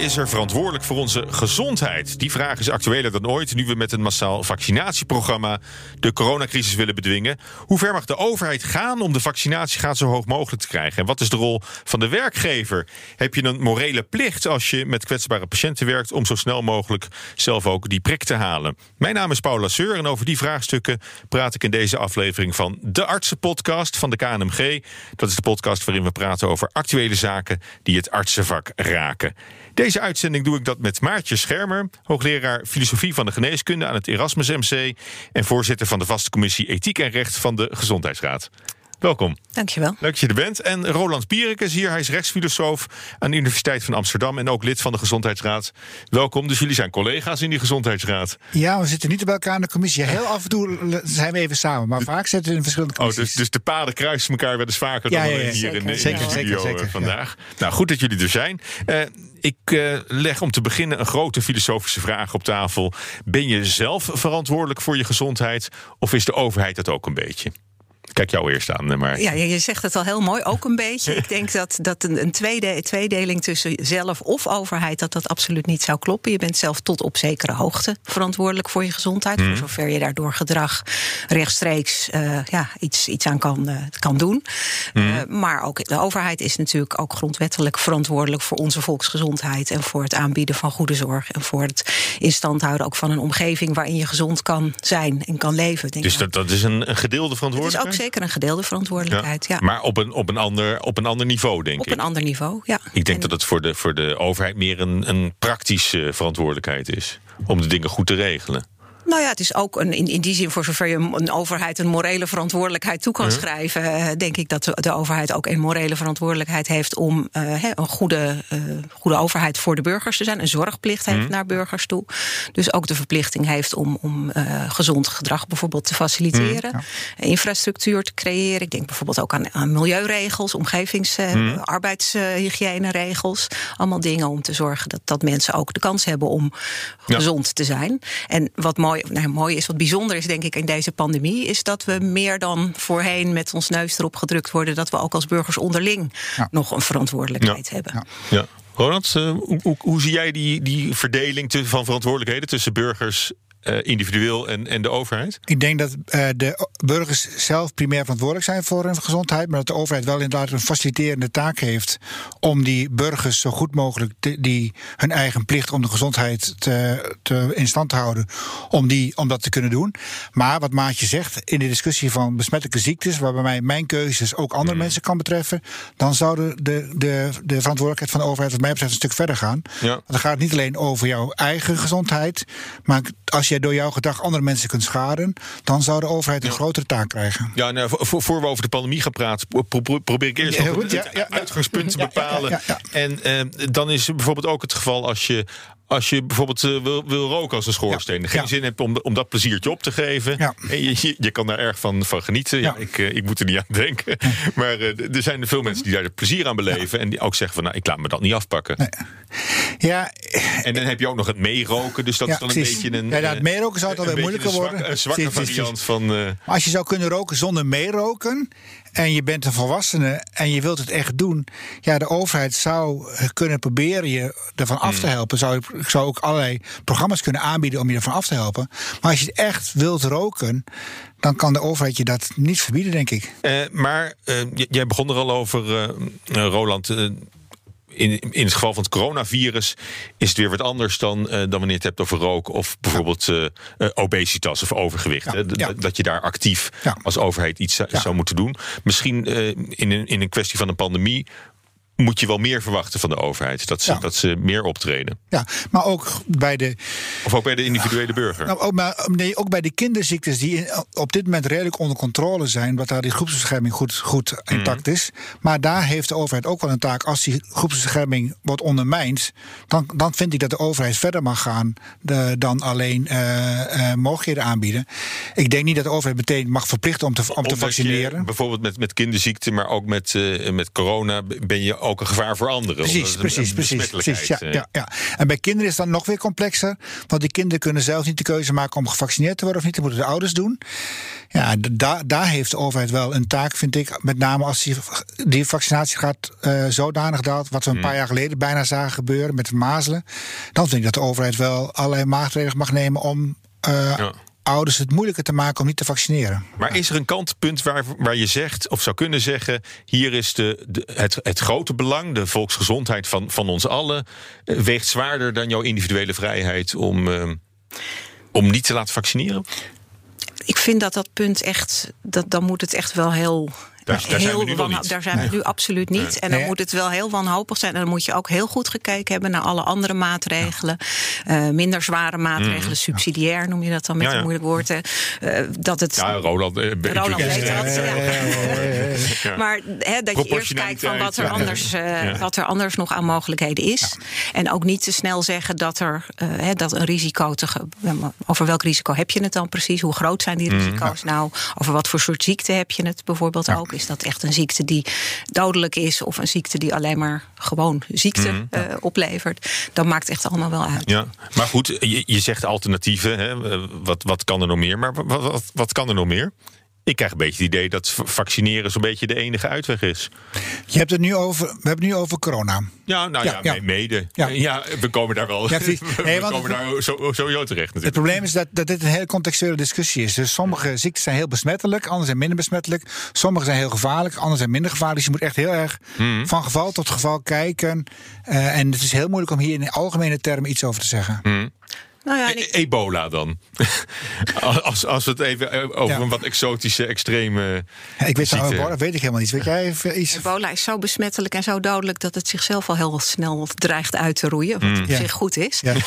is er verantwoordelijk voor onze gezondheid? Die vraag is actueler dan ooit nu we met een massaal vaccinatieprogramma de coronacrisis willen bedwingen. Hoe ver mag de overheid gaan om de vaccinatiegraad zo hoog mogelijk te krijgen? En wat is de rol van de werkgever? Heb je een morele plicht als je met kwetsbare patiënten werkt om zo snel mogelijk zelf ook die prik te halen? Mijn naam is Paul Lasseur en over die vraagstukken praat ik in deze aflevering van de Artsenpodcast van de KNMG. Dat is de podcast waarin we praten over actuele zaken die het artsenvak raken. Deze uitzending doe ik dat met Maartje Schermer, hoogleraar filosofie van de geneeskunde aan het Erasmus MC en voorzitter van de vaste commissie Ethiek en Recht van de Gezondheidsraad. Welkom. Dankjewel. Leuk dat je er bent. En Roland Pierik is hier. Hij is rechtsfilosoof aan de Universiteit van Amsterdam en ook lid van de Gezondheidsraad. Welkom. Dus jullie zijn collega's in die Gezondheidsraad. Ja, we zitten niet bij elkaar in de commissie. Heel af en toe zijn we even samen, maar vaak zitten we in verschillende commissies. Oh, dus, dus de paden kruisen elkaar wel eens vaker Ja, dan ja, ja, hier zeker. in, de- in Zeker, de zeker, studio zeker, eh, ja. vandaag. Nou, goed dat jullie er zijn. Eh, ik eh, leg om te beginnen een grote filosofische vraag op tafel. Ben je zelf verantwoordelijk voor je gezondheid of is de overheid dat ook een beetje? Kijk jou eerst aan, eh, maar. Ja, je zegt het al heel mooi, ook een beetje. Ik denk dat, dat een, een tweede, tweedeling tussen zelf of overheid... dat dat absoluut niet zou kloppen. Je bent zelf tot op zekere hoogte verantwoordelijk voor je gezondheid... Mhm. voor zover je daar door gedrag rechtstreeks eh, ja, iets, iets aan kan, eh, kan doen. Mhm. Maar ook de overheid is natuurlijk ook grondwettelijk verantwoordelijk... voor onze volksgezondheid en voor het aanbieden van goede zorg... en voor het in stand houden ook van een omgeving... waarin je gezond kan zijn en kan leven. Denk Dus dat, dat, is een, een gedeelde verantwoordelijkheid? Zeker een gedeelde verantwoordelijkheid, ja. Maar op een, op, een ander, op een ander niveau, denk Op ik. een ander niveau, ja. Ik denk En- dat het voor de, voor de overheid meer een, een praktische verantwoordelijkheid is. Om de dingen goed te regelen. Nou ja, het is ook een, in, in die zin, voor zover je een overheid een morele verantwoordelijkheid toe kan schrijven, eh, denk ik dat de, de overheid ook een morele verantwoordelijkheid heeft om eh, een goede, eh, goede overheid voor de burgers te zijn. Een zorgplicht heeft naar burgers toe. Dus ook de verplichting heeft om, om gezond gedrag bijvoorbeeld te faciliteren. Infrastructuur te creëren. Ik denk bijvoorbeeld ook aan, aan milieuregels, omgevings- arbeidshygiëneregels. Allemaal dingen om te zorgen dat, dat mensen ook de kans hebben om gezond te zijn. En wat mooi, nou, mooi is, wat bijzonder is, denk ik, in deze pandemie, is dat we meer dan voorheen met ons neus erop gedrukt worden dat we ook als burgers onderling Ja. nog een verantwoordelijkheid hebben. Ja. Ja. Ronald, eh, hoe, hoe, hoe zie jij die, die verdeling van verantwoordelijkheden tussen burgers eh, individueel en, en de overheid? Ik denk dat eh, de burgers zelf primair verantwoordelijk zijn voor hun gezondheid, maar dat de overheid wel inderdaad een faciliterende taak heeft om die burgers zo goed mogelijk te- die hun eigen plicht om de gezondheid te, te, in stand te houden, om, die, om dat te kunnen doen. Maar wat Maatje zegt, in de discussie van besmettelijke ziektes, waarbij mij mijn keuzes ook andere mensen kan betreffen, dan zou de, de, de, de verantwoordelijkheid van de overheid, wat mij betreft, een stuk verder gaan. Ja. Want dan gaat het niet alleen over jouw eigen gezondheid. Maar als jij door jouw gedrag andere mensen kunt schaden. dan zou de overheid een grotere taak krijgen. Ja, nou, voor, voor- we over de pandemie gaan praten, pro- pro- probeer ik eerst Ja, nog goed, het uitgangspunt te bepalen. En eh, dan is bijvoorbeeld ook het geval als je. Als je bijvoorbeeld eh, wil, wil roken als een schoorsteen, Ja, geen ja. zin hebt om, om dat pleziertje op te geven. Ja. En je, je, je kan daar erg van, van genieten. Ja. Ik, eh, ik moet er niet aan denken. Maar eh, er zijn veel mensen die daar plezier aan beleven. En die ook zeggen van nou, ik laat me dat niet afpakken. Nee. Ja, En dan heb je ook nog het meeroken. Dus dat is dan een beetje een. Ja, nou, het meeroken zou het alweer moeilijker een worden. Een zwakke Precies, precies. variant van. maar als je zou kunnen roken zonder meeroken. En je bent een volwassene en je wilt het echt doen. ja, de overheid zou kunnen proberen je ervan af Hmm. te helpen. Zou, zou ook allerlei programma's kunnen aanbieden om je ervan af te helpen. Maar als je het echt wilt roken. dan kan de overheid je dat niet verbieden, denk ik. Eh, maar eh, jij begon er al over, eh, eh, Roland. In, in het geval van het coronavirus is het weer wat anders dan, eh, dan wanneer je het hebt over roken of bijvoorbeeld eh, eh, obesitas of overgewicht. Ja, ja. Dat je daar actief Ja. als overheid iets zou- moeten doen. Misschien in, een, in een kwestie van een pandemie moet je wel meer verwachten van de overheid. Dat ze, Ja. dat ze meer optreden. Ja, maar ook bij de Of ook bij de individuele burger. Nou, ook, maar, nee, ook bij de kinderziektes die op dit moment redelijk onder controle zijn, wat daar die groepsbescherming goed, goed intact is. Maar daar heeft de overheid ook wel een taak. Als die groepsbescherming wordt ondermijnd, dan, dan vind ik dat de overheid verder mag gaan de- dan alleen eh, mogelijkheden aanbieden. Ik denk niet dat de overheid meteen mag verplichten om te, om te je vaccineren. bijvoorbeeld met, met kinderziekte, maar ook met, eh, met corona ben je ook een gevaar voor anderen. Precies, precies, een precies. precies ja, besmettelijkheid, ja, ja. En bij kinderen is dan nog weer complexer. Want die kinderen kunnen zelf niet de keuze maken om gevaccineerd te worden of niet. Dat moeten de ouders doen. Ja, daar daar heeft de overheid wel een taak, vind ik. Met name als die, die vaccinatie eh zodanig daalt. Wat we een paar jaar geleden bijna zagen gebeuren met mazelen. Dan vind ik dat de overheid wel allerlei maatregelen mag nemen om. eh, Ja. Ouders het moeilijker te maken om niet te vaccineren. Maar is er een kantpunt waar, waar je zegt, of zou kunnen zeggen: hier is de, de, het, het grote belang, de volksgezondheid van, van ons allen, eh, weegt zwaarder dan jouw individuele vrijheid om, eh, om niet te laten vaccineren? Ik vind dat dat punt echt, dat, dan moet het echt wel heel. Daar- daar zijn we nu wanho- niet. Daar zijn we nu absoluut niet. En dan Nee. moet het wel heel wanhopig zijn. En dan moet je ook heel goed gekeken hebben naar alle andere maatregelen. Eh, minder zware maatregelen, subsidiair noem je dat dan met Mhm. Ja, een moeilijk woord. Eh, dat het. Ja, Roland. eh, Roland weet dat. ja. Ja. Maar hè, dat je eerst kijkt van wat er, anders, eh, ja. wat er anders nog aan mogelijkheden is. En ook niet te snel zeggen dat er eh, hè, dat een risico te. ge- Over welk risico heb je het dan precies? Hoe groot zijn die Mhm. risico's nou? Over wat voor soort ziekte heb je het bijvoorbeeld ook? Is dat echt een ziekte die dodelijk is of een ziekte die alleen maar gewoon ziekte eh, oplevert? Dat maakt echt allemaal wel uit. Ja, maar goed, je, je zegt alternatieven. Hè? eh, Wat, wat kan er nog meer? Maar wat, wat, wat kan er nog meer? Ik krijg een beetje het idee dat vaccineren zo'n beetje de enige uitweg is. Je hebt het nu over, we hebben het nu over corona. Ja, nou Ja, ja, ja. me- mede. Ja. Ja. we komen daar wel. Ja, we Nee, komen daar zo, sowieso terecht Het natuurlijk. probleem is dat, dat dit een hele contextuele discussie is. Dus sommige ziektes zijn heel besmettelijk, andere zijn minder besmettelijk. Sommige zijn heel gevaarlijk, andere zijn minder gevaarlijk. Dus je moet echt heel erg Hmm. van geval tot geval kijken. Eh, en het is heel moeilijk om hier in algemene termen iets over te zeggen. Hmm. Nou ja, E- ik- Ebola dan. als, als we het even eh, over Ja. een wat exotische, extreme. Ja, ik weet, ziekte- nou, dat weet ik helemaal niet. Weet jij iets? Ebola is zo besmettelijk en zo dodelijk dat het zichzelf al heel snel dreigt uit te roeien. Wat op Ja. zich goed is. Ja.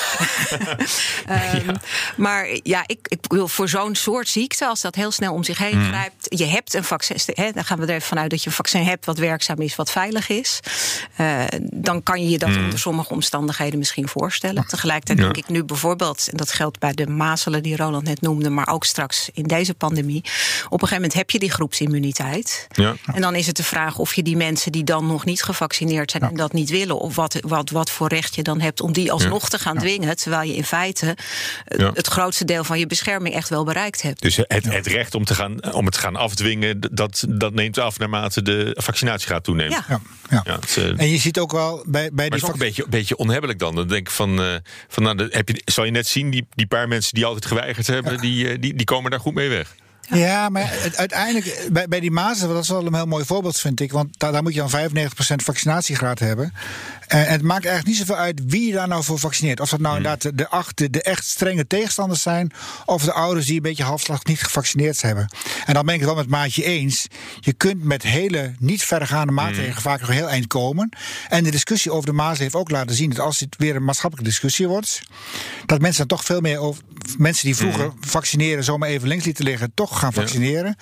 Ehm, Maar ja, ik, ik wil voor zo'n soort ziekte, als dat heel snel om zich heen grijpt. Je hebt een vaccin. Hè, dan gaan we er even vanuit dat je een vaccin hebt wat werkzaam is, wat veilig is. Eh, dan kan je je dat onder sommige omstandigheden misschien voorstellen. Tegelijkertijd Ja. denk ik nu bijvoorbeeld, en dat geldt bij de mazelen die Roland net noemde, maar ook straks in deze pandemie. Op een gegeven moment heb je die groepsimmuniteit. Ja. En dan is het de vraag of je die mensen die dan nog niet gevaccineerd zijn en dat niet willen, of wat, wat, wat voor recht je dan hebt om die alsnog te gaan dwingen. Terwijl je in feite eh, Ja. het grootste deel van je bescherming echt wel bereikt hebt. Dus het, het recht om, te gaan, om het te gaan afdwingen, dat, dat neemt af naarmate de vaccinatiegraad toeneemt. Ja. Ja, ja. Ja, het, eh, En je ziet ook wel bij, bij Maar die is ook een beetje, een beetje onhebbelijk dan. Dan denk ik van, eh, van nou, heb je, zal je net zien, die, die paar mensen die altijd geweigerd hebben, die, eh, die, die komen daar goed mee weg. Ja, maar het- uiteindelijk, bij, bij die mazelen, dat is wel een heel mooi voorbeeld, vind ik. Want daar, daar moet je dan 95% vaccinatiegraad hebben. En het maakt eigenlijk niet zoveel uit wie je daar nou voor vaccineert. Of dat nou inderdaad de, acht- de, de echt strenge tegenstanders zijn. Of de ouders die een beetje halfslag niet gevaccineerd hebben. En dan ben ik het wel met Maatje eens. Je kunt met hele niet verregaande maatregelen vaak nog heel eind komen. En de discussie over de mazelen heeft ook laten zien dat als dit weer een maatschappelijke discussie wordt. dat mensen dan toch veel meer over. mensen die vroeger vaccineren zomaar even links lieten liggen. toch gaan vaccineren.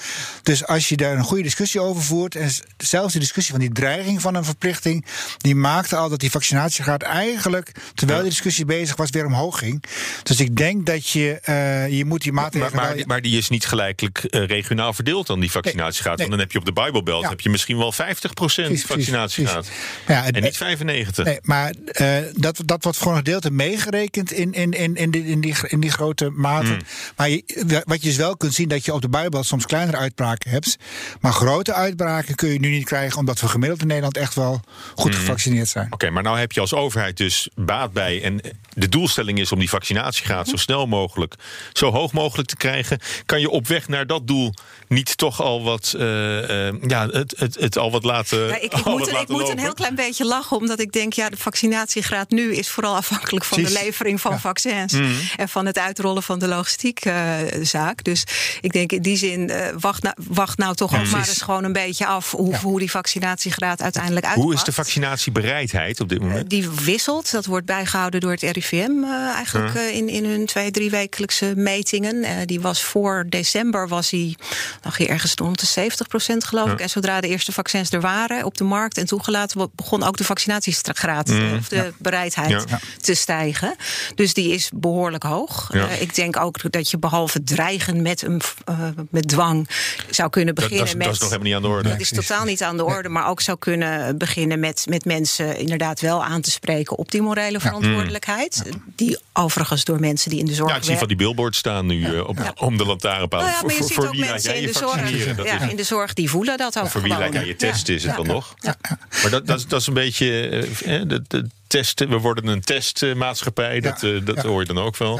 Dus als je daar een goede discussie over voert. en zelfs die discussie van die dreiging van een verplichting. die maakte al dat die vaccinatiegraad eigenlijk. terwijl die discussie bezig was, weer omhoog ging. Dus ik denk dat je. eh, je moet die maatregelen. maar, maar die is niet gelijkelijk eh, regionaal verdeeld dan, die vaccinatiegraad. Nee, Want dan heb je op de Bijbelbelt Ja. heb je misschien wel 50% Precies, precies, vaccinatiegraad. precies. Ja, het- en niet 95. Nee, maar eh, dat, dat wordt voor een gedeelte meegerekend in, in, in, in, die, in, die, in die grote mate. Hmm. Maar je, wat je dus wel kunt zien, dat je op de Bijbel soms kleinere uitbraken hebt. Maar grote uitbraken kun je nu niet krijgen, omdat we gemiddeld in Nederland echt wel goed Hmm. gevaccineerd zijn. Oké, maar nou heb je als overheid dus baat bij. En de doelstelling is om die vaccinatiegraad zo snel mogelijk, zo hoog mogelijk te krijgen. Kan je op weg naar dat doel niet toch al wat, eh, eh, ja, het, het, het al wat laten. Ja, ik, ik al wat moet, een, ik moet een heel klein beetje lachen, omdat ik denk, ja, de vaccinatiegraad nu is vooral afhankelijk van de levering van Ja. vaccins Mhm. en van het uitrollen van de logistiekzaak. dus ik denk denk in die zin, uh, wacht, nou, wacht nou toch ook maar eens gewoon een beetje af hoe, hoe die vaccinatiegraad uiteindelijk uitpakt. Hoe is de vaccinatiebereidheid op dit moment? die wisselt. Dat wordt bijgehouden door het RIVM eigenlijk in, in hun twee, drie wekelijkse metingen. die was voor december was hij nog ergens rond de 70 procent geloof ik. En zodra de eerste vaccins er waren op de markt en toegelaten, begon ook de vaccinatiegraad mm. of de bereidheid te stijgen. Dus die is behoorlijk hoog. Uh, ik denk ook dat je behalve dreigen met, een, met dwang zou kunnen beginnen dat, dat, met. Dat is nog helemaal niet aan de orde. Dat is totaal niet aan de orde, maar ook zou kunnen beginnen met, met mensen inderdaad wel aan te spreken op die morele verantwoordelijkheid. Die overigens door mensen die in de zorg. Ja, ik zie van die billboards staan nu uh, op, om de lantaarnpaal. Nou ja, maar je voor, ziet voor ook mensen in de, zorg, ja, in de zorg die voelen dat ook. Voor wie lijkt aan je test is het dan nog? Maar dat, dat, dat is een beetje. Eh, de, testen. We worden een testmaatschappij. Dat, ja, uh, dat hoor je dan ook wel.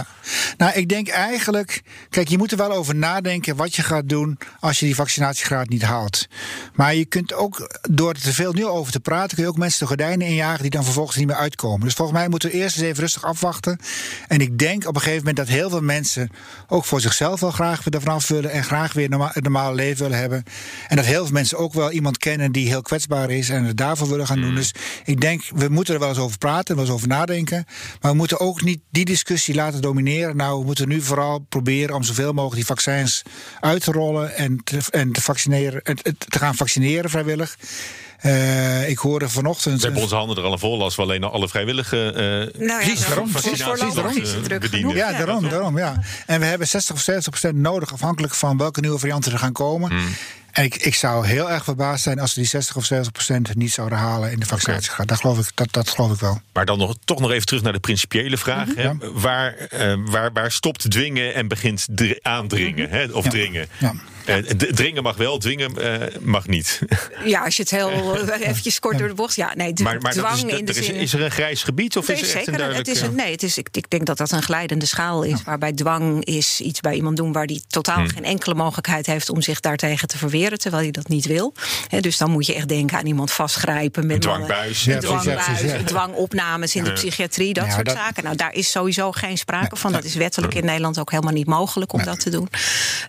Nou, ik denk eigenlijk. Kijk, je moet er wel over nadenken wat je gaat doen als je die vaccinatiegraad niet haalt. Maar je kunt ook, door er te veel nu over te praten, kun je ook mensen de gordijnen injagen die dan vervolgens niet meer uitkomen. Dus volgens mij moeten we eerst eens even rustig afwachten. En ik denk op een gegeven moment dat heel veel mensen ook voor zichzelf wel graag weer ervan af willen en graag weer norma het normale leven willen hebben. En dat heel veel mensen ook wel iemand kennen die heel kwetsbaar is en het daarvoor willen gaan doen. Mm. Dus ik denk, we moeten er wel eens over praten, wel eens over nadenken. Maar we moeten ook niet die discussie laten domineren. Nou, we moeten nu vooral proberen om zoveel mogelijk die vaccins uit te rollen en te, en te, vaccineren, te gaan vaccineren vrijwillig. Uh, ik hoorde vanochtend. We hebben onze handen er al vol als we alleen alle vrijwillige uh, nou ja, daarom, vaccinaties daarom, bedienen. Ja, daarom, daarom, ja. En we hebben 60 of 70 procent nodig, afhankelijk van welke nieuwe varianten er gaan komen. Hmm. En ik, ik zou heel erg verbaasd zijn als we die 60 of 70 procent niet zouden halen in de vaccinatiegraad. Dat, geloof ik, dat, dat geloof ik wel. Maar dan nog, toch nog even terug naar de principiële vraag. hè? Waar, uh, waar, waar stopt dwingen en begint aandringen? Hè? Of dringen? Ja. Uh, dringen mag wel, dwingen uh, mag niet. Ja, als je het heel eventjes kort door de bocht. Ja, nee, maar, maar dwang is, in de zin... is er een grijs gebied of is er echt een duidelijk... Het is een, nee, het is, ik, ik, denk dat dat een glijdende schaal is. Waarbij dwang is iets bij iemand doen waar die totaal hmm. geen enkele mogelijkheid heeft om zich daartegen te verweren terwijl je dat niet wil. dus dan moet je echt denken aan iemand vastgrijpen met dwangbuis, ja, dwangbuis, dwangopnames in de psychiatrie, dat soort zaken. Nou, daar is sowieso geen sprake van. Dat is wettelijk in Nederland ook helemaal niet mogelijk om dat te doen.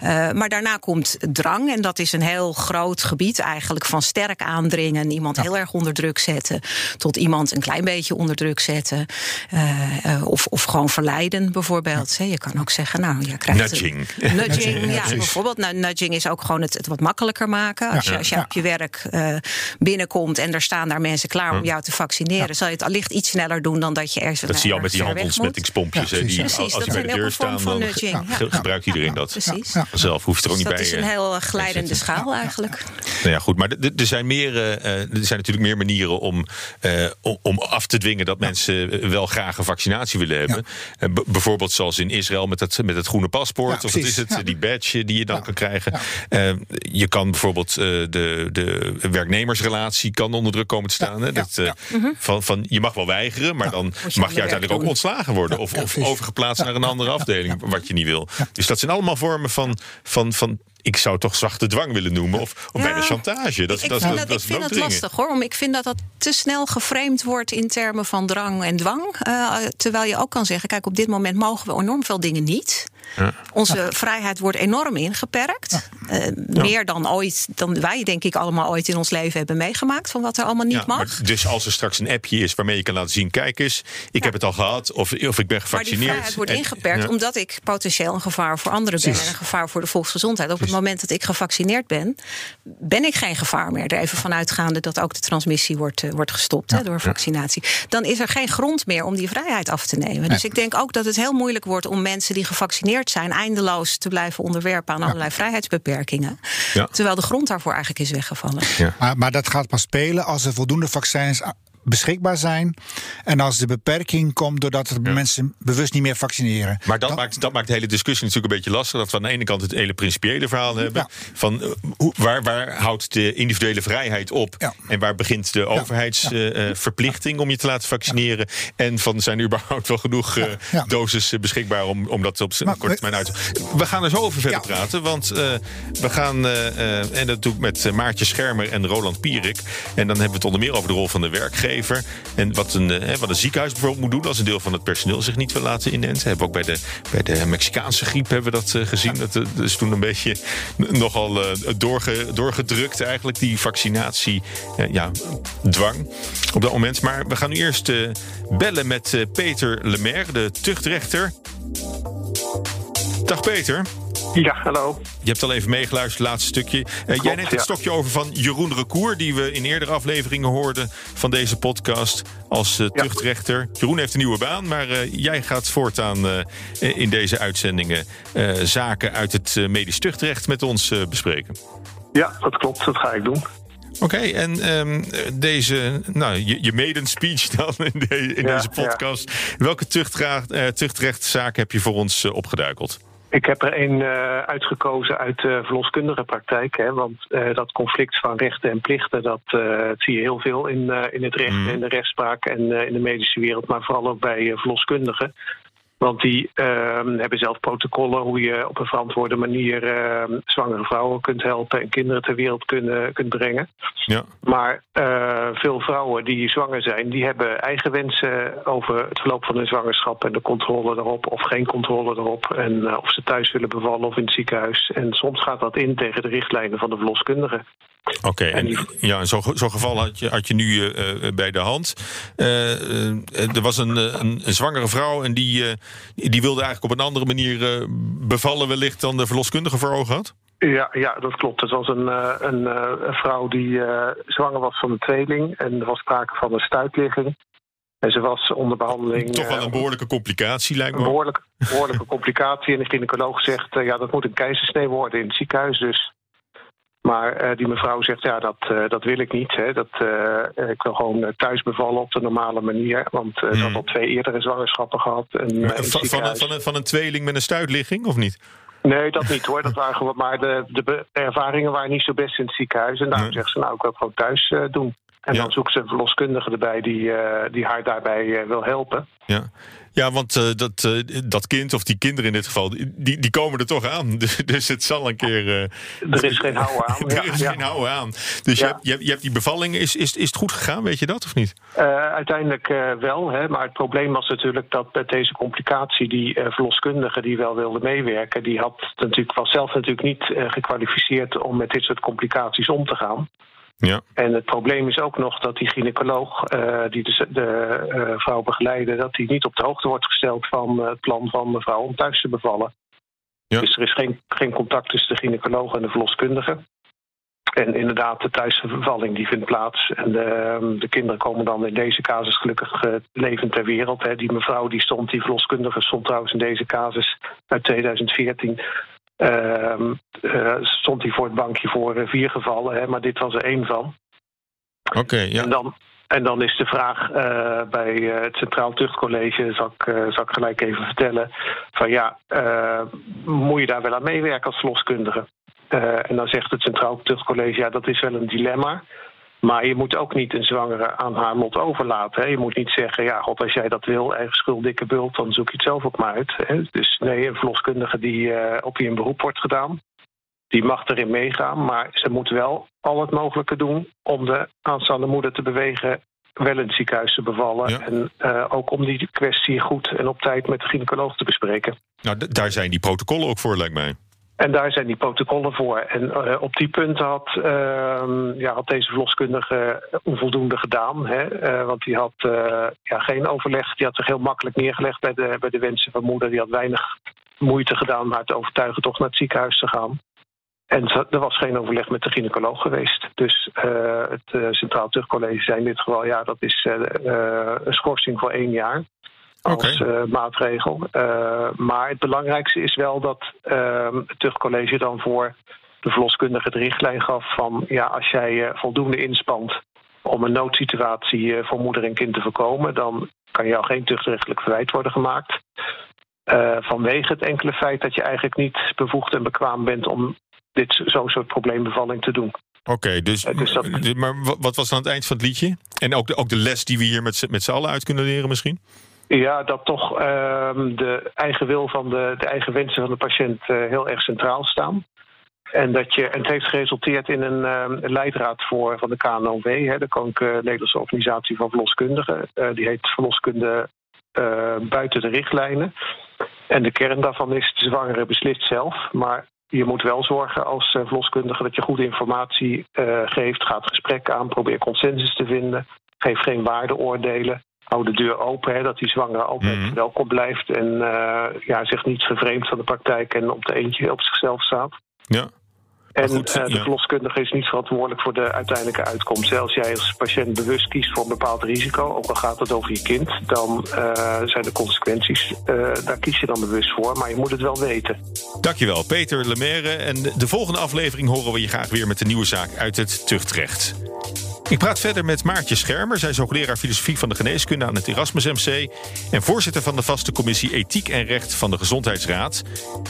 Uh, maar daarna komt drang en dat is een heel groot gebied eigenlijk van sterk aandringen, iemand heel erg onder druk zetten, tot iemand een klein beetje onder druk zetten, uh, uh, of, of gewoon verleiden bijvoorbeeld. Je kan ook zeggen, nou, je krijgt nudging. Nudging, ja, bijvoorbeeld. Nou, nudging is ook gewoon het, het wat makkelijker maken. Als je, als je op je werk uh, binnenkomt en er staan daar mensen klaar om jou te vaccineren, zal je het allicht iets sneller doen dan dat je ergens. Dat zie je al met die handontsmettingspompjes. die, Precies, als je bij de deur staan, dan gebruikt iedereen dat. Precies. Zelf hoeft er ook niet bij. Een heel glijdende schaal eigenlijk. Nou ja, goed, maar er zijn, meer, er zijn natuurlijk meer manieren om, om af te dwingen dat mensen wel graag een vaccinatie willen hebben. Bijvoorbeeld zoals in Israël met het, met het groene paspoort. of wat is het, die badge die je dan kan krijgen. Je kan bijvoorbeeld de, de werknemersrelatie kan onder druk komen te staan. Dat, mhm. van, van, je mag wel weigeren, maar dan mag je uiteindelijk ook ontslagen worden. Of, of overgeplaatst naar een andere afdeling, wat je niet wil. Dus dat zijn allemaal vormen van, van, van ik zou toch zachte dwang willen noemen. Of, of bijna chantage. Dat, ik dat, vind dat, dat, ik vind dat lastig hoor. Omdat ik vind dat dat te snel geframed wordt in termen van drang en dwang. Uh, terwijl je ook kan zeggen: kijk, op dit moment mogen we enorm veel dingen niet. Ja. Onze vrijheid wordt enorm ingeperkt. Uh, meer dan ooit, dan wij denk ik allemaal ooit in ons leven hebben meegemaakt van wat er allemaal niet mag. dus als er straks een appje is waarmee je kan laten zien: kijk eens, ik heb het al gehad, of, of ik ben gevaccineerd. Maar die vrijheid wordt ingeperkt omdat ik potentieel een gevaar voor anderen ben en een gevaar voor de volksgezondheid. Op het moment dat ik gevaccineerd ben, ben ik geen gevaar meer. Er even vanuitgaande dat ook de transmissie wordt, uh, wordt gestopt hè, door vaccinatie. Dan is er geen grond meer om die vrijheid af te nemen. Dus ik denk ook dat het heel moeilijk wordt om mensen die gevaccineerd zijn eindeloos te blijven onderwerpen aan allerlei vrijheidsbeperkingen. Terwijl de grond daarvoor eigenlijk is weggevallen. Maar, maar dat gaat pas spelen als er voldoende vaccins beschikbaar zijn. En als de beperking komt doordat er mensen bewust niet meer vaccineren. Maar dat, maakt, dat maakt de hele discussie natuurlijk een beetje lastig. Dat we aan de ene kant het hele principiële verhaal hebben. Van hoe, waar, waar houdt de individuele vrijheid op? En waar begint de overheidsverplichting uh, om je te laten vaccineren? En van zijn er überhaupt wel genoeg uh, doses beschikbaar om, om dat op korte termijn uit te We gaan er zo over verder praten. Want we gaan, en dat doe ik met Maartje Schermer en Roland Pierik. En dan hebben we het onder meer over de rol van de werkgever En wat een, wat een ziekenhuis bijvoorbeeld moet doen als een deel van het personeel zich niet wil laten inenten. Hebben we ook bij de, bij de Mexicaanse griep hebben we dat gezien. Dat is toen een beetje nogal doorge, doorgedrukt eigenlijk, die vaccinatie. ja, dwang op dat moment. Maar we gaan nu eerst bellen met Peter Lemaire, de tuchtrechter. Dag Peter. Ja, hallo. Je hebt al even meegeluisterd, het laatste stukje. Uh, jij neemt het stokje over van Jeroen Recour, die we in eerdere afleveringen hoorden van deze podcast als uh, tuchtrechter. Jeroen heeft een nieuwe baan, maar uh, jij gaat voortaan in deze uitzendingen zaken uit het medisch tuchtrecht met ons bespreken. Ja, dat klopt, dat ga ik doen. Oké, en um, deze, nou, je, je maiden speech dan in, in deze podcast. Welke tuchtrechtzaak heb je voor ons opgeduikeld? Ik heb er een uh, uitgekozen uit de verloskundige praktijk. Hè, want uh, dat conflict van rechten en plichten, dat, uh, zie je heel veel in, in het recht, mm. in de rechtspraak en in de medische wereld, maar vooral ook bij verloskundigen. Want die uh, hebben zelf protocollen hoe je op een verantwoorde manier uh, zwangere vrouwen kunt helpen en kinderen ter wereld kunnen, kunt brengen. Ja. Maar uh, veel vrouwen die zwanger zijn, die hebben eigen wensen over het verloop van hun zwangerschap en de controle erop of geen controle erop. En uh, of ze thuis willen bevallen of in het ziekenhuis. En soms gaat dat in tegen de richtlijnen van de verloskundige. Oké, en ja, zo'n zo geval had je, had je nu uh, bij de hand. Uh, er was een, een, een, zwangere vrouw en die, die wilde eigenlijk op een andere manier bevallen, wellicht dan de verloskundige voor ogen had? Ja, ja, dat klopt. Het was een, een, een vrouw die zwanger was van een tweeling en er was sprake van een stuitligging. En ze was onder behandeling. Toch wel een behoorlijke complicatie, lijkt me. Een behoorlijke, behoorlijke complicatie. En de gynaecoloog zegt: ja, dat moet een keizersnee worden in het ziekenhuis. Dus maar uh, die mevrouw zegt, ja, dat, uh, dat wil ik niet. Hè. Dat, uh, ik wil gewoon thuis bevallen op de normale manier. Want hmm. ik had al twee eerdere zwangerschappen gehad. En, van, van, een, van, een, van een tweeling met een stuitligging, of niet? Nee, dat niet hoor. Dat waren gewoon, maar de, de ervaringen waren niet zo best in het ziekenhuis. En daarom zegt ze, nou, ik wil het gewoon thuis doen. En dan zoekt ze een verloskundige erbij die, die haar daarbij wil helpen. Ja. Ja, want uh, dat, dat kind, of die kinderen in dit geval, die, die komen er toch aan. Dus, dus het zal een keer. Er is geen houden aan. er is geen houden aan. Dus ja. je, hebt, je hebt die bevalling. Is, is, is het goed gegaan, weet je dat of niet? uiteindelijk wel. Hè, maar het probleem was natuurlijk dat met deze complicatie, die verloskundige die wel wilde meewerken, die had natuurlijk, was zelf natuurlijk niet gekwalificeerd om met dit soort complicaties om te gaan. Ja. En het probleem is ook nog dat die gynaecoloog uh, die de, de uh, vrouw begeleidde, dat die niet op de hoogte wordt gesteld van uh, het plan van mevrouw om thuis te bevallen. Ja. Dus er is geen, geen contact tussen de gynaecoloog en de verloskundige. En inderdaad, de thuisbevalling die vindt plaats. En de, ehm, de, kinderen komen dan in deze casus gelukkig levend ter wereld. Hè. Die mevrouw die stond, die verloskundige stond trouwens in deze casus uit 2014 Uh, uh, stond hij voor het bankje voor uh, vier gevallen, hè, maar dit was er één van. Oké, ja. En dan, en dan is de vraag uh, bij het Centraal Tuchtcollege, zal ik, zal ik gelijk even vertellen, van ja, moet je daar wel aan meewerken als verloskundige? en dan zegt het Centraal Tuchtcollege, ja, dat is wel een dilemma. Maar je moet ook niet een zwangere aan haar lot overlaten. Hè. Je moet niet zeggen, ja, god, als jij dat wil, eigen schuld, dikke bult, dan zoek je het zelf ook maar uit. Hè. Dus nee, een verloskundige die, uh, op wie een beroep wordt gedaan, die mag erin meegaan. Maar ze moet wel al het mogelijke doen om de aanstaande moeder te bewegen wel in het ziekenhuis te bevallen. En uh, ook om die kwestie goed en op tijd met de gynaecoloog te bespreken. Nou, daar zijn die protocollen ook voor, lijkt mij. En daar zijn die protocollen voor. En uh, op die punten had, uh, ja, deze verloskundige onvoldoende gedaan. Hè? Uh, want die had ja, geen overleg. Die had zich heel makkelijk neergelegd bij de, bij de wensen van moeder. Die had weinig moeite gedaan om haar te overtuigen toch naar het ziekenhuis te gaan. En er was geen overleg met de gynaecoloog geweest. Dus het Centraal Tuchtcollege zei in dit geval... ja, dat is een schorsing voor één jaar als okay. uh, maatregel. Uh, maar het belangrijkste is wel dat uh, het tuchtcollege dan voor de verloskundige de richtlijn gaf van ja, als jij uh, voldoende inspant om een noodsituatie voor moeder en kind te voorkomen, dan kan jou geen tuchtrechtelijk verwijt worden gemaakt. vanwege het enkele feit dat je eigenlijk niet bevoegd en bekwaam bent om dit zo'n soort probleembevalling te doen. Oké, dus, dus dat... maar wat was dan het eind van het liedje? En ook de, ook de les die we hier met, met z'n allen uit kunnen leren misschien? Ja, dat toch uh, de eigen wil van de, de eigen wensen van de patiënt uh, heel erg centraal staan. En, dat je, het heeft geresulteerd in een uh, leidraad voor, van de KNOW, hè, de Koninklijke Nederlandse Organisatie van Verloskundigen. Uh, die heet Verloskunde uh, buiten de richtlijnen. En de kern daarvan is: de zwangere beslist zelf. Maar je moet wel zorgen als verloskundige dat je goede informatie geeft. Gaat gesprek aan, probeer consensus te vinden. Geef geen waardeoordelen hou de deur open, hè, dat die zwangere altijd mm. welkom blijft en uh, ja, zich niet vervreemdt van de praktijk en op de eentje op zichzelf staat. Ja. En goed, uh, de ja. verloskundige is niet verantwoordelijk voor de uiteindelijke uitkomst. Als jij als patiënt bewust kiest voor een bepaald risico, ook al gaat het over je kind, dan uh, zijn de consequenties, daar kies je dan bewust voor. Maar je moet het wel weten. Dankjewel, Peter Lemaire. En de volgende aflevering horen we je graag weer met de nieuwe zaak uit het tuchtrecht. Ik praat verder met Maartje Schermer. Zij is hoogleraar filosofie van de geneeskunde aan het Erasmus MC... en voorzitter van de vaste commissie Ethiek en Recht van de Gezondheidsraad.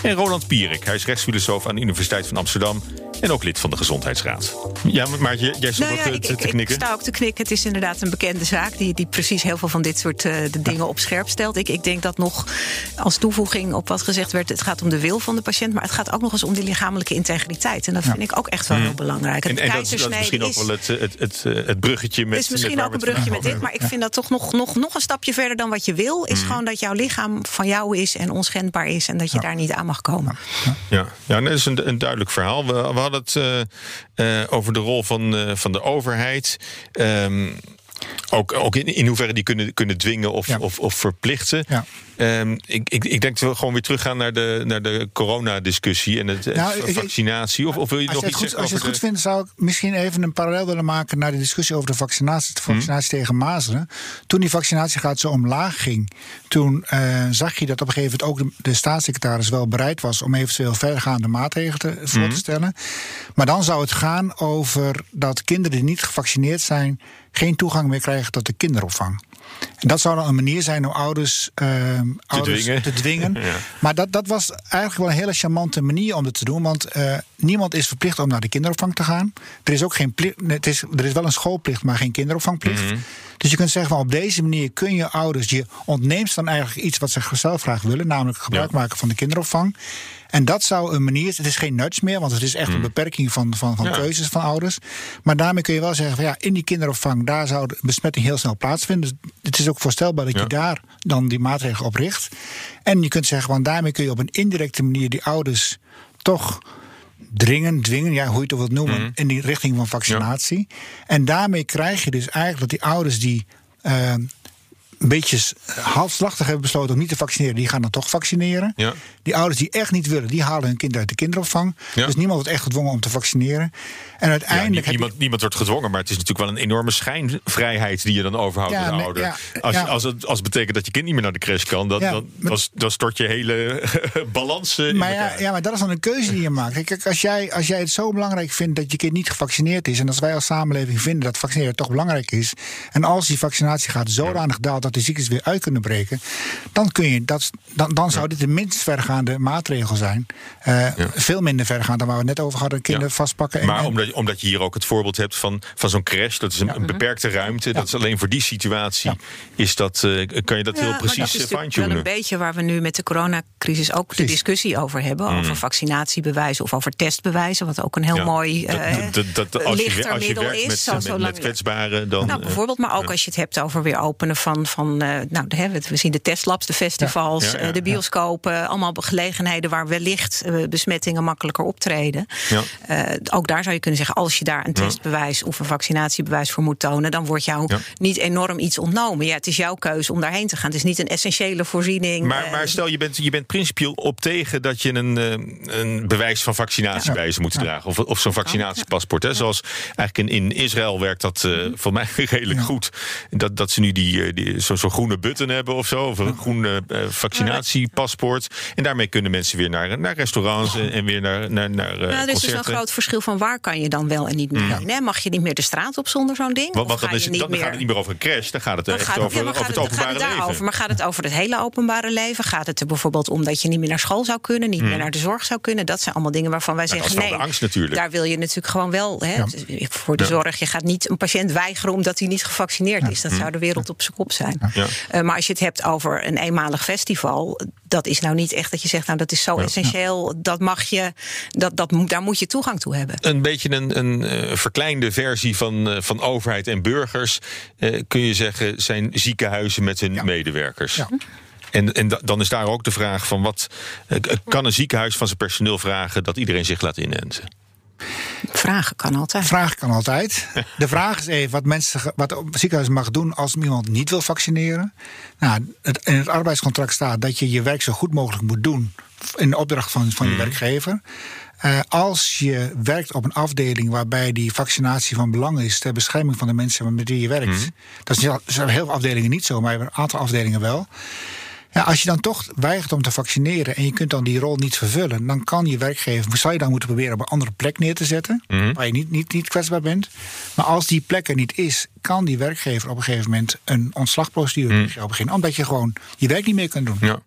En Roland Pierik. Hij is rechtsfilosoof aan de Universiteit van Amsterdam... en ook lid van de Gezondheidsraad. Ja, Maartje, jij stond nou ja, ook ik, te, te ik, knikken. Ik sta ook te knikken. Het is inderdaad een bekende zaak... die, die precies heel veel van dit soort uh, de dingen op scherp stelt. Ik, ik denk dat nog als toevoeging op wat gezegd werd... het gaat om de wil van de patiënt... maar het gaat ook nog eens om die lichamelijke integriteit. En dat vind ik ook echt wel Mm. heel belangrijk. En, en dat, is- dat is misschien ook wel het, het, het, eh, het bruggetje met... Het is misschien met ook een het brugje met dit, maar ik vind dat toch nog, nog, nog een stapje verder dan wat je wil. Is Mm. gewoon dat jouw lichaam van jou is en onschendbaar is en dat je daar niet aan mag komen. Ja, ja nee, dat is een, een duidelijk verhaal. We, we hadden het eh, eh, over de rol van, eh, van de overheid. Ehm, ook, ook in, in hoeverre die kunnen, kunnen dwingen of, Ja. of, of verplichten. Ja. Ehm, ik, ik, ik denk dat we gewoon weer teruggaan naar de, naar de coronadiscussie en het, het Nou, ik- vaccinatie. Of, of wil je Als nog je, iets het goed, zeggen als je het goed vindt, zou ik misschien even een parallel willen maken naar de discussie over de vaccinatie, de vaccinatie tegen mazelen. Toen die vaccinatiegraad zo omlaag ging, toen eh, zag je dat op een gegeven moment ook de, de staatssecretaris wel bereid was om eventueel verdergaande maatregelen te, voor te stellen. Maar dan zou het gaan over dat kinderen die niet gevaccineerd zijn geen toegang meer krijgen tot de kinderopvang. En dat zou dan een manier zijn om ouders, eh, ouders dwingen. te dwingen. Ja. Maar dat, dat was eigenlijk wel een hele charmante manier om dat te doen. Want eh, niemand is verplicht om naar de kinderopvang te gaan. Er is ook geen plicht. Het is, er is wel een schoolplicht, maar geen kinderopvangplicht. Mhm. Dus je kunt zeggen van op deze manier kun je ouders. Je ontneemt dan eigenlijk iets wat ze zelf graag willen, namelijk gebruik maken van de kinderopvang. En dat zou een manier. Het is geen nudge meer, want het is echt een beperking van, van, van Mhm. Ja. keuzes van ouders. Maar daarmee kun je wel zeggen van ja, in die kinderopvang, daar zou de besmetting heel snel plaatsvinden. Dus het is ook voorstelbaar dat Ja. je daar dan die maatregelen op richt. En je kunt zeggen, want daarmee kun je op een indirecte manier die ouders toch dringen, dwingen, ja, hoe je het ook wilt noemen, Mhm. in die richting van vaccinatie. En daarmee krijg je dus eigenlijk dat die ouders die eh, een beetje halfslachtig hebben besloten om niet te vaccineren, die gaan dan toch vaccineren. Ja. Die ouders die echt niet willen, die halen hun kind uit de kinderopvang. Ja. Dus niemand wordt echt gedwongen om te vaccineren. En uiteindelijk je- niemand, niemand wordt gedwongen, maar het is natuurlijk wel een enorme schijnvrijheid die je dan overhoudt Ja, als ouder. als, als, het, als het betekent dat je kind niet meer naar de crash kan, maar- dan stort je hele balans eh, in Maar ja, elkaar. ja, maar dat is dan een keuze die je maakt. Kijk, als jij, als jij het zo belangrijk vindt dat je kind niet gevaccineerd is. en als wij als samenleving vinden dat vaccineren toch belangrijk is. en als die vaccinatie gaat zodanig daalt dat die ziektes weer uit kunnen breken. dan, kun je dat, dan, dan zou dit de minst vergaande maatregel zijn. Eh, Veel minder vergaand dan waar we het net over hadden: kinderen Ja. vastpakken. En, Maar en- omdat, je- omdat je hier ook het voorbeeld hebt van, van zo'n crash, dat is een, een beperkte ruimte. Dat is alleen voor die situatie. Is dat, eh, kan je dat heel precies dat is eh, wel een fine-tunen? beetje waar we nu met de coronacrisis ook de discussie over hebben. Mm. Over vaccinatiebewijzen of over testbewijzen. Wat ook een heel Ja, mooi dat- eh, dat- dat- dat- als je, lichter als je middel werkt is. met, kwetsbaren, dan. nou, bijvoorbeeld, maar ook als je het hebt over weer openen van, van eh, nou, hè, we zien de testlabs, de festivals, Ja, ja, ja. de bioscopen, allemaal gelegenheden waar wellicht eh, besmettingen makkelijker optreden. Ja. Eh, ook daar zou je kunnen zeggen, als je daar een testbewijs of een vaccinatiebewijs voor moet tonen, dan wordt jou Ja. niet enorm iets ontnomen. Ja, het is jouw keuze om daarheen te gaan. Het is niet een essentiële voorziening. Maar, eh, maar stel, je bent, je bent principieel op tegen dat je een, een bewijs van vaccinatie Ja. bij je moet dragen. Of, of zo'n vaccinatiepaspoort. Hè. Zoals eigenlijk in, in Israël werkt dat eh voor mij redelijk goed. Dat, dat ze nu die, die, zo'n zo'n groene button hebben of zo. Of een groene eh, vaccinatiepaspoort. En daarmee kunnen mensen weer naar, naar restaurants en, en weer naar, naar, naar eh, Nou, er is dus een groot verschil van waar kan je dan wel en niet meer heen. hè? Mag je niet meer de straat op zonder zo'n ding? Want, dan, ga is, je dan, gaat het niet meer over een crash. Dan gaat het Dan echt gaat over, ja, over het openbare het daarover? leven. Maar gaat het over het hele openbare leven? Gaat het er bijvoorbeeld om dat je niet meer naar school zou kunnen, niet meer naar de zorg zou kunnen? Dat zijn allemaal dingen waarvan wij dat zeggen is wel nee. de angst natuurlijk. Daar wil je natuurlijk gewoon wel hè, voor de Ja. zorg. Je gaat niet een patiënt weigeren omdat hij niet gevaccineerd is. Dat zou de wereld op zijn kop zijn. Uh, maar als je het hebt over een eenmalig festival, dat is nou niet echt dat je zegt, nou dat is zo essentieel, dat mag je, dat, dat, daar moet je toegang toe hebben. Een beetje een, een uh, verkleinde versie van, uh, van overheid en burgers, kun je zeggen, zijn ziekenhuizen met hun medewerkers. Ja. En, en dan is daar ook de vraag van wat kan een ziekenhuis van zijn personeel vragen dat iedereen zich laat inenten? Vragen kan altijd. Vragen kan altijd. De vraag is even wat, mensen, wat het ziekenhuis mag doen als iemand niet wil vaccineren. Nou, het, in het arbeidscontract staat dat je je werk zo goed mogelijk moet doen in de opdracht van, van je mhm. werkgever. Uh, als je werkt op een afdeling waarbij die vaccinatie van belang is ter bescherming van de mensen met wie je werkt. Mm Dat zijn heel veel afdelingen niet zo, maar een aantal afdelingen wel. Ja, als je dan toch weigert om te vaccineren en je kunt dan die rol niet vervullen, dan kan je werkgever, zou je dan moeten proberen op een andere plek neer te zetten, mhm. waar je niet, niet, niet kwetsbaar bent. Maar als die plek er niet is, kan die werkgever op een gegeven moment een ontslagprocedure mm. beginnen, omdat je gewoon je werk niet meer kunt doen. Ja.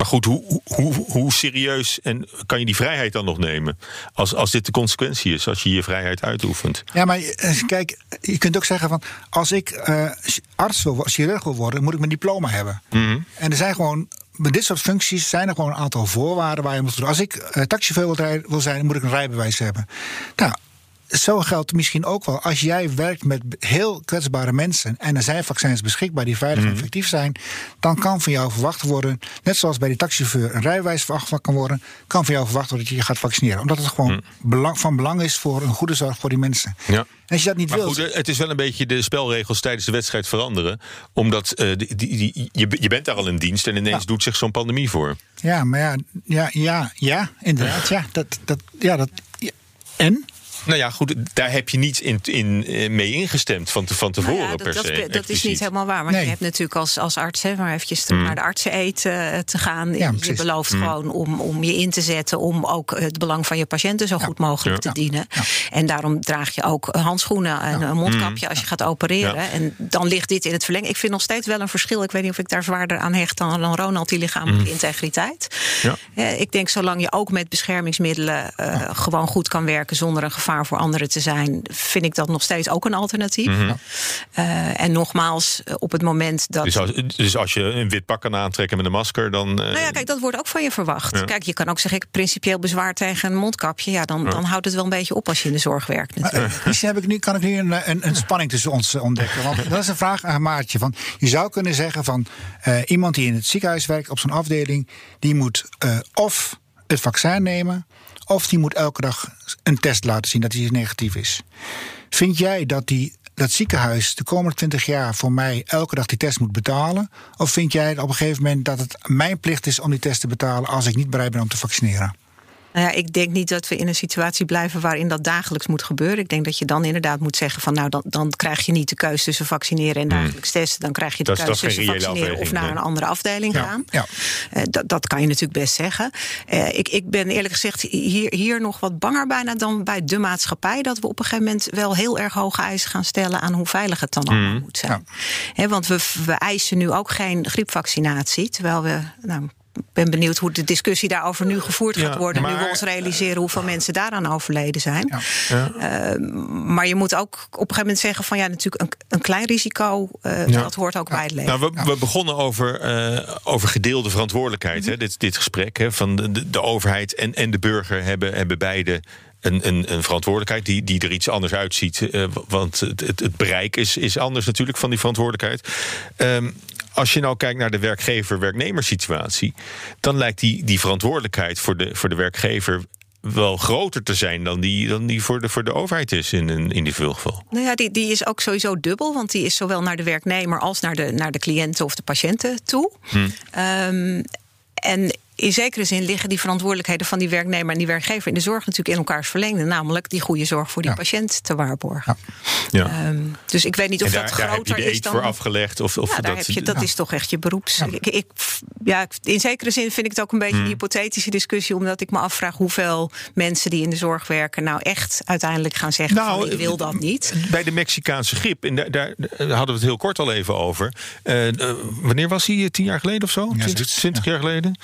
Maar goed, hoe, hoe, hoe serieus en kan je die vrijheid dan nog nemen? Als, als dit de consequentie is, als je je vrijheid uitoefent. Ja, maar eh, kijk, je kunt ook zeggen van... als ik uh, arts wil, chirurg wil worden, moet ik mijn diploma hebben. Mhm. En er zijn gewoon bij dit soort functies zijn er gewoon een aantal voorwaarden waar je moet doen. Als ik uh, taxichauffeur wil zijn, moet ik een rijbewijs hebben. Nou, zo geldt misschien ook wel. Als jij werkt met heel kwetsbare mensen en er zijn vaccins beschikbaar die veilig en mhm. effectief zijn, dan kan van jou verwacht worden, net zoals bij die taxichauffeur een rijwijs verwacht kan worden, kan van jou verwacht worden dat je je gaat vaccineren. Omdat het gewoon mhm. belang, van belang is voor een goede zorg voor die mensen. Ja. En als je dat niet maar wilt. Goed, het is wel een beetje de spelregels tijdens de wedstrijd veranderen. Omdat uh, die, die, je, je bent daar al in dienst en ineens doet zich zo'n pandemie voor. Ja, maar ja, ja, ja, ja inderdaad. Ja, dat, dat, ja, dat, en? Nou ja, goed, daar heb je niet in, in, eh, mee ingestemd van, van tevoren nou ja, dat, per se. Dat, is niet helemaal waar. Maar je hebt natuurlijk als, als arts, hè, maar eventjes mm. naar de artsen eten eh, te gaan. je belooft mm. gewoon om, om je in te zetten om ook het belang van je patiënten zo goed mogelijk te dienen. En daarom draag je ook handschoenen en een mondkapje mm. als je gaat opereren. En dan ligt dit in het verleng. Ik vind nog steeds wel een verschil. Ik weet niet of ik daar zwaarder aan hecht dan, dan Ronald, die lichamelijke integriteit. ik denk zolang je ook met beschermingsmiddelen uh, gewoon goed kan werken zonder een gevaar voor anderen te zijn, vind ik dat nog steeds ook een alternatief. Mhm. Eh, en nogmaals, eh, op het moment dat. Dus als, dus als, je een wit pak kan aantrekken met een masker, dan. Uh... Nou ja, kijk, dat wordt ook van je verwacht. Kijk, je kan ook zeggen, ik principieel bezwaar tegen een mondkapje. Ja, dan, dan houdt het wel een beetje op als je in de zorg werkt. Natuurlijk. Misschien heb ik nu, kan ik nu een, een, een spanning tussen ons ontdekken. Want dat is een vraag aan Maartje. Van, je zou kunnen zeggen van iemand die in het ziekenhuis werkt op zo'n afdeling, die moet of het vaccin nemen of die moet elke dag een test laten zien dat hij negatief is. Vind jij dat die, dat ziekenhuis de komende 20 jaar voor mij elke dag die test moet betalen? Of vind jij op een gegeven moment dat het mijn plicht is om die test te betalen als ik niet bereid ben om te vaccineren? Nou ja, ik denk niet dat we in een situatie blijven waarin dat dagelijks moet gebeuren. Ik denk dat je dan inderdaad moet zeggen van nou, dan, dan krijg je niet de keuze tussen vaccineren en hmm. dagelijks testen. Dan krijg je de keuze tussen vaccineren of naar een andere afdeling gaan. Ja. Uh, dat, dat kan je natuurlijk best zeggen. Uh, ik, ik ben eerlijk gezegd hier, hier nog wat banger bijna dan bij de maatschappij. Dat we op een gegeven moment wel heel erg hoge eisen gaan stellen aan hoe veilig het dan allemaal hmm. moet zijn. Ja. want we, we eisen nu ook geen griepvaccinatie. Terwijl we nou, ben benieuwd hoe de discussie daarover nu gevoerd gaat worden. nu we ons realiseren hoeveel mensen daaraan overleden zijn. Ja. Uh, maar je moet ook op een gegeven moment zeggen: van ja, natuurlijk een, een klein risico. Uh, dat hoort ook bij het leven. Nou, we, we begonnen over, uh, over gedeelde verantwoordelijkheid. hè, dit, dit gesprek hè, van de, de overheid en, en de burger hebben, hebben beide een, een, een, verantwoordelijkheid die, die er iets anders uitziet. Uh, want het, het, het, bereik is, is anders natuurlijk van die verantwoordelijkheid. Um, als je nou kijkt naar de werkgever-werknemerssituatie, dan lijkt die, die verantwoordelijkheid voor de, voor de werkgever wel groter te zijn dan die, dan die voor, de, voor de overheid is in een individueel geval. Nou ja, die, die is ook sowieso dubbel, want die is zowel naar de werknemer als naar de, naar de cliënten of de patiënten toe. Hm. Um, en in zekere zin liggen die verantwoordelijkheden van die werknemer en die werkgever in de zorg natuurlijk in elkaars verlengde. Namelijk die goede zorg voor die patiënt te waarborgen. Ja. ja. Ehm, dus ik weet niet of dat groter is. Daar dan... voor afgelegd. Of, of ja, daar dat, heb je, dat is toch echt je beroeps. Ik, ik, ja, in zekere zin vind ik het ook een beetje een hmm. hypothetische discussie. Omdat ik me afvraag hoeveel mensen die in de zorg werken. nou echt uiteindelijk gaan zeggen: nou, van, ik wil dat niet. Bij de Mexicaanse griep, en daar, daar, hadden we het heel kort al even over. Uh, wanneer was hij? Tien jaar geleden of zo? Ja, 20, jaar geleden?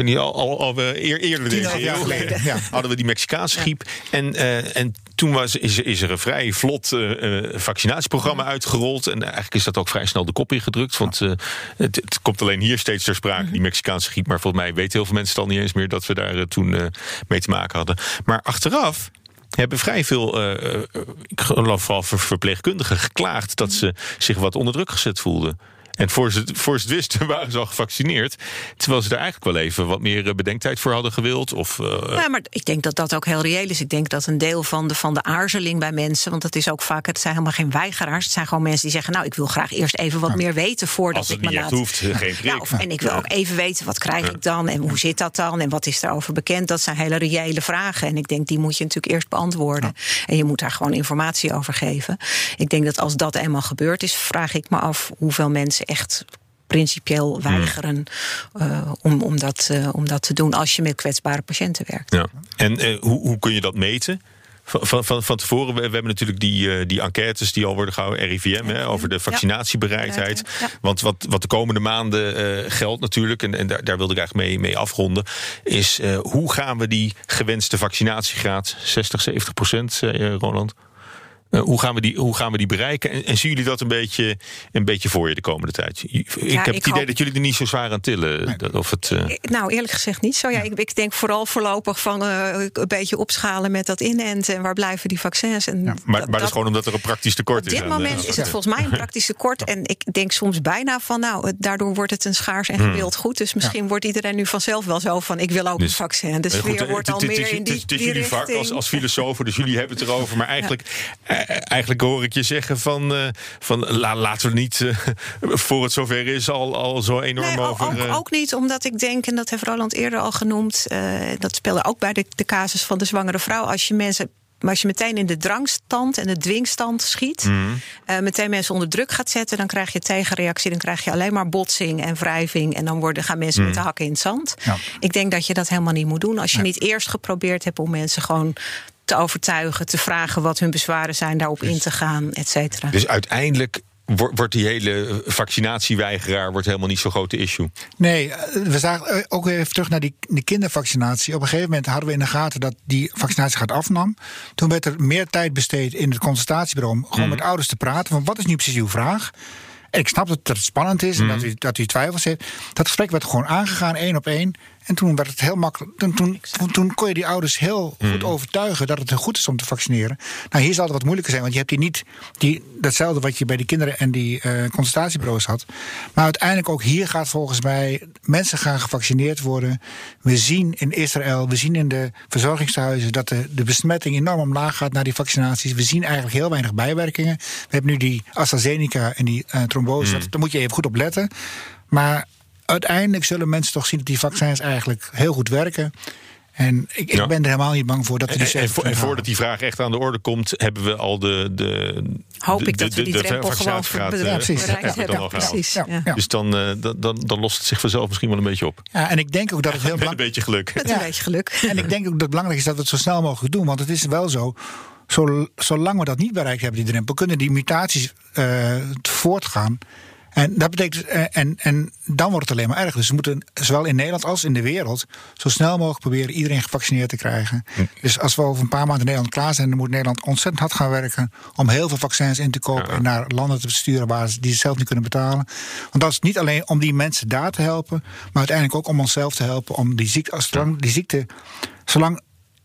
Weet niet, al, al, al eer, eerder deze jaar eeuw geleden, ja. hadden we die Mexicaanse griep. En, eh, en toen was, is, is er een vrij vlot eh, eh, vaccinatieprogramma uitgerold. En eigenlijk is dat ook vrij snel de kop ingedrukt. Want eh, het, het komt alleen hier steeds ter sprake, die Mexicaanse griep. Maar volgens mij weten heel veel mensen het al niet eens meer dat we daar eh, toen eh, mee te maken hadden. Maar achteraf hebben vrij veel, eh, eh, ik geloof vooral ver- verpleegkundigen, geklaagd dat ze zich wat onder druk gezet voelden. En voor ze, voor ze het wisten waren ze al gevaccineerd. Terwijl ze er eigenlijk wel even wat meer eh, bedenktijd voor hadden gewild. Of, eh, Ja, maar ik denk dat dat ook heel reëel is. Ik denk dat een deel van de, van de aarzeling bij mensen, want het is ook vaak, het zijn helemaal geen weigeraars. Het zijn gewoon mensen die zeggen: Nou, ik wil graag eerst even wat meer weten voordat als het ik me laat. hoeft, geen prik. Ja, of, en ik wil ook even weten wat krijg ik dan en hoe zit dat dan en wat is daarover bekend. Dat zijn hele reële vragen. En ik denk die moet je natuurlijk eerst beantwoorden. En je moet daar gewoon informatie over geven. Ik denk dat als dat eenmaal gebeurd is, vraag ik me af hoeveel mensen echt principieel weigeren eh, om, om, dat, eh, om dat te doen als je met kwetsbare patiënten werkt. Ja. En eh, hoe, hoe kun je dat meten? Van, van, van, tevoren, we, we hebben natuurlijk die, die enquêtes die al worden gehouden, RIVM, hè, over de vaccinatiebereidheid. Ja. Want wat, wat de komende maanden geldt natuurlijk, en, en daar, daar wilde ik eigenlijk mee, mee afronden, is hoe gaan we die gewenste vaccinatiegraad, 60, 70 procent, Roland, eh, hoe, gaan we die, hoe gaan we die bereiken? En, en zien jullie dat een beetje, een beetje voor je de komende tijd? Ik heb ik het idee hoop- dat jullie er niet zo zwaar aan tillen. Dat, of het, eh, Nou, eerlijk gezegd niet zo. Ja, ik, ik denk vooral voorlopig van eh, een beetje opschalen met dat inenten. En waar blijven die vaccins? En maar, maar dat, is gewoon omdat er een praktisch tekort Op is. dit aan, moment eh, is het volgens mij een praktisch tekort. En ik denk soms bijna van, nou, daardoor wordt het een schaars en gewild goed. Dus misschien wordt iedereen nu vanzelf wel zo van, ik wil ook Dus- een vaccin. De Nee, sfeer goed, wordt al meer in die, is- Het is jullie vak als, als filosofen, dus jullie hebben het erover. Maar eigenlijk, eh, eigenlijk hoor ik je zeggen van, eh, van la- laten we niet eh, voor het zover is al, al zo enorm Nee, over... ook, eh, ook niet, omdat ik denk, en dat heeft Roland eerder al genoemd... eh, dat speelde ook bij de, de casus van de zwangere vrouw. Als je mensen... Maar als je meteen in de drangstand en de dwingstand schiet, Mhm. eh, meteen mensen onder druk gaat zetten, dan krijg je tegenreactie. Dan krijg je alleen maar botsing en wrijving. En dan worden, gaan mensen Mhm. met de hakken in het zand. Ja. Ik denk dat je dat helemaal niet moet doen. Als je niet eerst geprobeerd hebt om mensen gewoon te overtuigen, te vragen wat hun bezwaren zijn, daarop in te gaan, et cetera. Dus uiteindelijk wordt, die hele vaccinatieweigeraar wordt helemaal niet zo'n grote issue. Nee, eh, we zagen eh, ook weer even terug naar die, die kindervaccinatie. Op een gegeven moment hadden we in de gaten dat die vaccinatie gaat afnam. Toen werd er meer tijd besteed in het consultatiebureau om gewoon met ouders te praten. Van wat is nu precies uw vraag? En ik snap dat het spannend is en dat, u, dat u twijfels heeft. Dat gesprek werd gewoon aangegaan, één op één. En toen werd het heel makkelijk. Toen, toen, toen, toen kon je die ouders heel goed overtuigen dat het goed is om te vaccineren. Nou, hier zal het wat moeilijker zijn, want je hebt hier niet die, datzelfde wat je bij die kinderen en die eh, consultatiebureaus had. Maar uiteindelijk ook hier gaat volgens mij mensen gaan gevaccineerd worden. We zien in Israël, we zien in de verzorgingstehuizen dat de, de besmetting enorm omlaag gaat naar die vaccinaties. We zien eigenlijk heel weinig bijwerkingen. We hebben nu die AstraZeneca en die eh, trombose. Dat- Daar moet je even goed op letten. Maar uiteindelijk zullen mensen toch zien dat die vaccins eigenlijk heel goed werken. En ik, ik Ja. ben er helemaal niet bang voor dat we die En, en, 70 vo- en halen. voordat die vraag echt aan de orde komt, hebben we al de. de Hoop de- ik dat de- we die drempel gewoon eh, Ja, precies. bereikt hebben. Precies. Ja, ja. ja. Dus dan, eh, dan, dan, dan lost het zich vanzelf misschien wel een beetje op. Ja, en ik denk ook dat het heel Met een belangrijk beetje geluk. Met een beetje geluk. En ik denk ook dat het belangrijk is dat we het zo snel mogelijk doen. Want het is wel zo. zo zolang we dat niet bereikt hebben, die drempel, kunnen die mutaties eh, voortgaan. En dat betekent. eh, en, en dan wordt het alleen maar erger. Dus we moeten zowel in Nederland als in de wereld. zo snel mogelijk proberen iedereen gevaccineerd te krijgen. Dus als we over een paar maanden in Nederland klaar zijn. dan moet Nederland ontzettend hard gaan werken. om heel veel vaccins in te kopen. Ja. en naar landen te sturen waar ze die ze zelf niet kunnen betalen. Want dat is niet alleen om die mensen daar te helpen. maar uiteindelijk ook om onszelf te helpen. om die ziekte. Als zolang die ziekte. zolang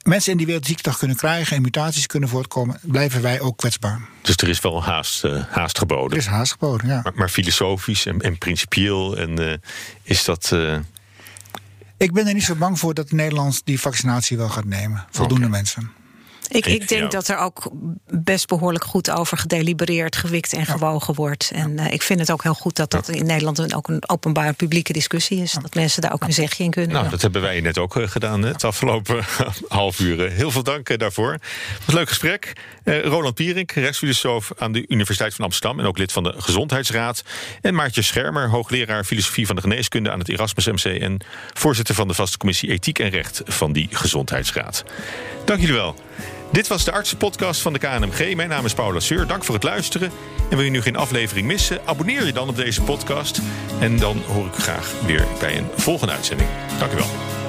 mensen in die wereld ziekte kunnen krijgen. en mutaties kunnen voortkomen. blijven wij ook kwetsbaar. Dus er is wel haast, eh, haast Er geboden. is haast geboden, ja. Maar, maar filosofisch en, en principieel en, eh, is dat. eh, Ik ben er niet zo bang voor dat Nederland die vaccinatie wel gaat nemen. Voldoende mensen. Ik, Ik- denk dat er ook best behoorlijk goed over gedelibereerd, gewikt en gewogen wordt. En eh, ik vind het ook heel goed dat dat in Nederland een, ook een openbare publieke discussie is. Dat mensen daar ook een zegje in kunnen. nou, dat hebben wij net ook eh, gedaan hè, het afgelopen half uur. Heel veel dank eh, daarvoor. Het was een leuk gesprek. Eh, Roland Pierink, rechtsfilosoof aan de Universiteit van Amsterdam en ook lid van de Gezondheidsraad. En Maartje Schermer, hoogleraar filosofie van de geneeskunde aan het Erasmus MC en voorzitter van de vaste commissie Ethiek en Recht van die Gezondheidsraad. Dank jullie wel. Dit was de artsenpodcast van de KNMG. Mijn naam is Paula Seur. Dank voor het luisteren. En wil je nu geen aflevering missen? Abonneer je dan op deze podcast. En dan hoor ik u graag weer bij een volgende uitzending. Dank u wel.